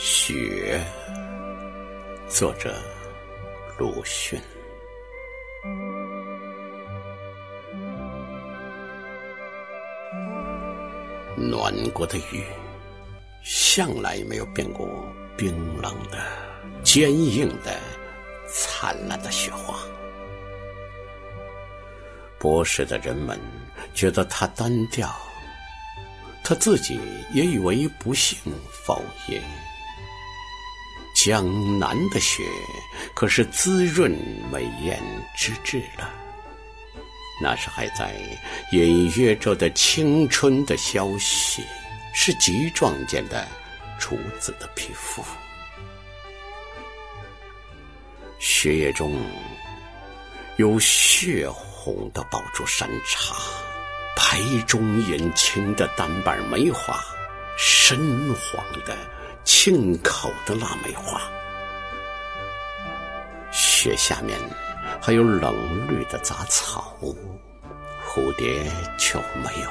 雪，作者鲁迅。暖过的雨，向来没有变过冰冷的、坚硬的、灿烂的雪花。博识的人们觉得它单调，他自己也以为不幸否也。江南的雪可是滋润美艳之至了，那是还在隐约着的青春的消息，是极壮健的处子的皮肤。血液中有血红的宝珠山茶，白中隐青的单瓣梅花，深黄的。沁口的腊梅花，雪下面还有冷绿的杂草，蝴蝶却没有。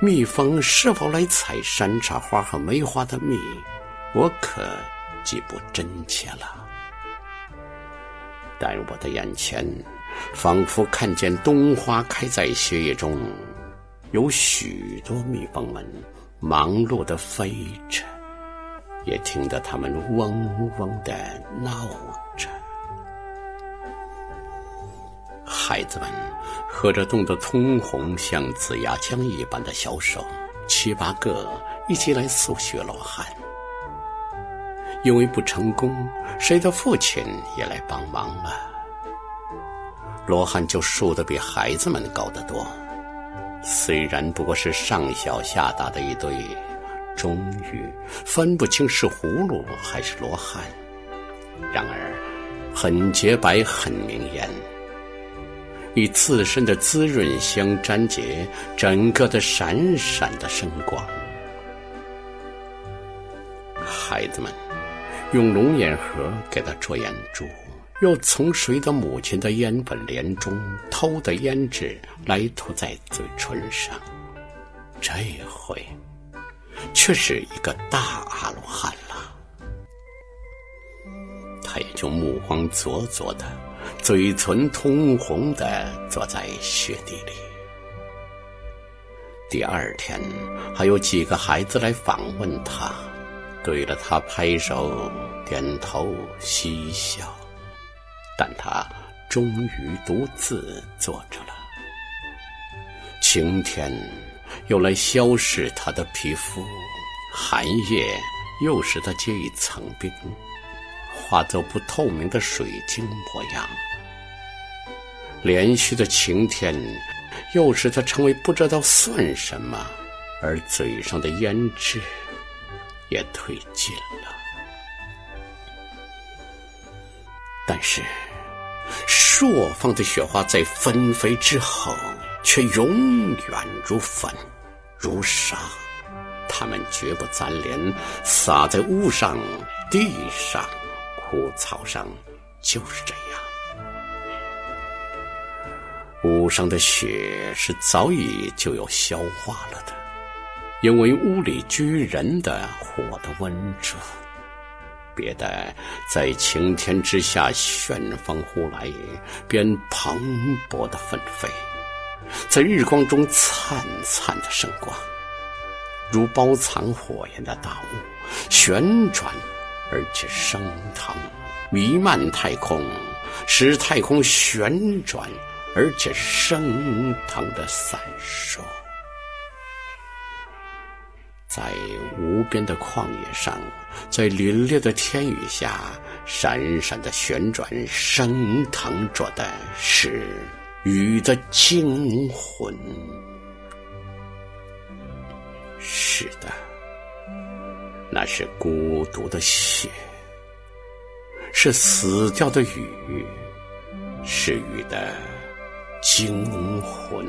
蜜蜂是否来采山茶花和梅花的蜜，我可记不真切了。但我的眼前，仿佛看见冬花开在雪叶中，有许多蜜蜂们忙碌的飞着。也听得他们嗡嗡的闹着，孩子们喝着冻得通红像紫牙浆一般的小手，七八个一起来诉雪罗汉。因为不成功，谁的父亲也来帮忙了。罗汉就竖得比孩子们高得多，虽然不过是上小下大的一对。终于分不清是葫芦还是罗汉，然而很洁白，很明艳，与自身的滋润相粘结，整个的闪闪的生光。孩子们用龙眼盒给他戳眼珠，又从谁的母亲的烟粉帘中偷的胭脂来涂在嘴唇上，这回。却是一个大阿罗汉了，他也就目光灼灼的，嘴唇通红的坐在雪地里。第二天，还有几个孩子来访问他，对着他拍手、点头、嬉笑，但他终于独自坐着了。晴天。用来消蚀他的皮肤，寒夜又使他结一层冰，化作不透明的水晶模样。连续的晴天，又使他成为不知道算什么，而嘴上的胭脂也褪尽了。但是，朔方的雪花在纷飞之后。却永远如粉，如沙，它们绝不粘连，洒在屋上、地上、枯草上，就是这样。屋上的雪是早已就有消化了的，因为屋里居人的火的温热，别的在晴天之下旋风呼来，便蓬勃的纷飞。在日光中灿灿的生光，如包藏火焰的大雾，旋转而且升腾，弥漫太空，使太空旋转而且升腾的闪烁。在无边的旷野上，在凛冽的天雨下，闪闪的旋转升腾着的是。雨的惊魂，是的，那是孤独的血，是死掉的雨，是雨的惊魂。